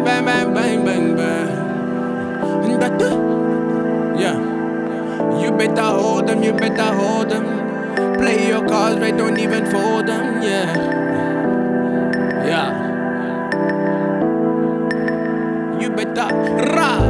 bang, bang, bang, bang, bang, bang. But, yeah. You better hold them, you better hold them. Play your cards right, don't even fold them, yeah. Yeah. You better rah.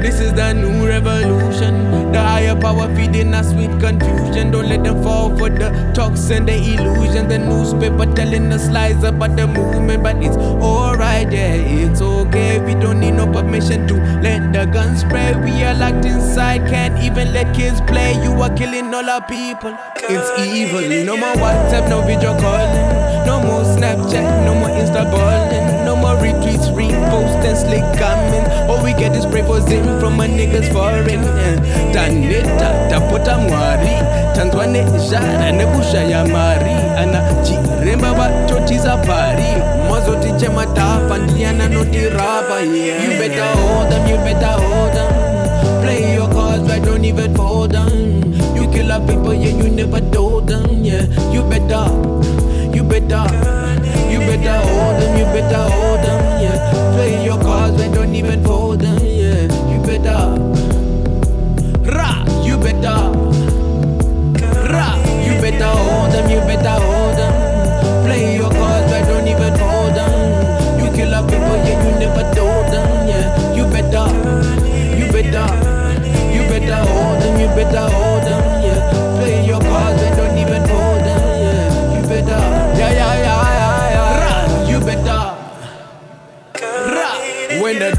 This is the new revolution. The higher power feeding us with confusion. Don't let them for the talks and the illusion. The newspaper telling us lies about the movement, but it's alright, yeah, it's okay. We don't need no permission to let the guns spray. We are locked inside, can't even let kids play. You are killing all our people. It's evil. No more WhatsApp, no video calling. No more Snapchat, no more Insta balling. No more retweets, reposts, and slick comments. All we get is pray for zim from my niggas foreign. Taneta, tapota mwari. Ana chiremba rapa, yeah. You better hold them, you better hold them. Play your cards right, don't even fold them. You kill people, yeah, you never told them, yeah. You better, you better, you better hold them, you better hold them, yeah. Play your cards right, don't even fold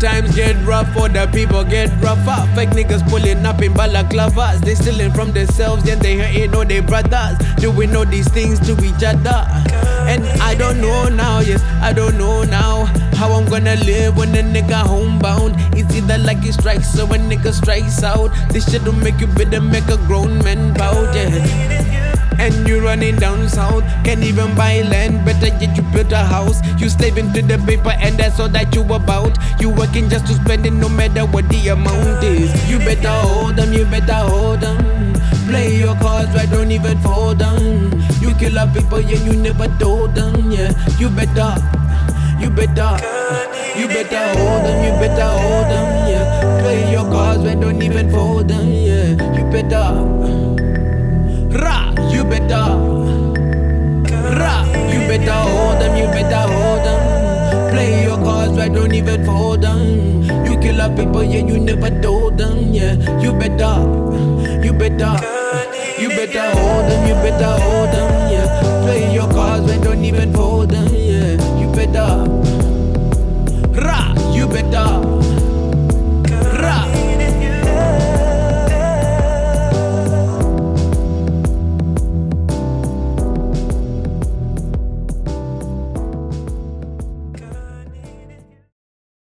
times get rough or the people get rougher, fake niggas pulling up in balaclavas. They stealing from themselves, then they hurting all their brothers. Doing all these things to each other. And I don't know now, yes, I don't know now. How I'm gonna live when a nigga homebound. It's either like it strikes or a nigga strikes out. This shit don't make you better make a grown man bow, yeah. Running down south, can't even buy land, better yet you build a house. You slaving to the paper, and that's all that you about. You working just to spend it, no matter what the amount is. You better hold them, you better hold them. Play your cards right, don't even fold them. You kill our people, yeah, you never told them, yeah. You better, you better, you better hold them, you better hold them, better. Ra, you better hold them, you better hold them. Play your cards right, don't even fold them. You kill a people, yeah, you never told them, yeah. You better, you better. You better hold them, you better hold them, yeah. Play your cards right, don't even fold them.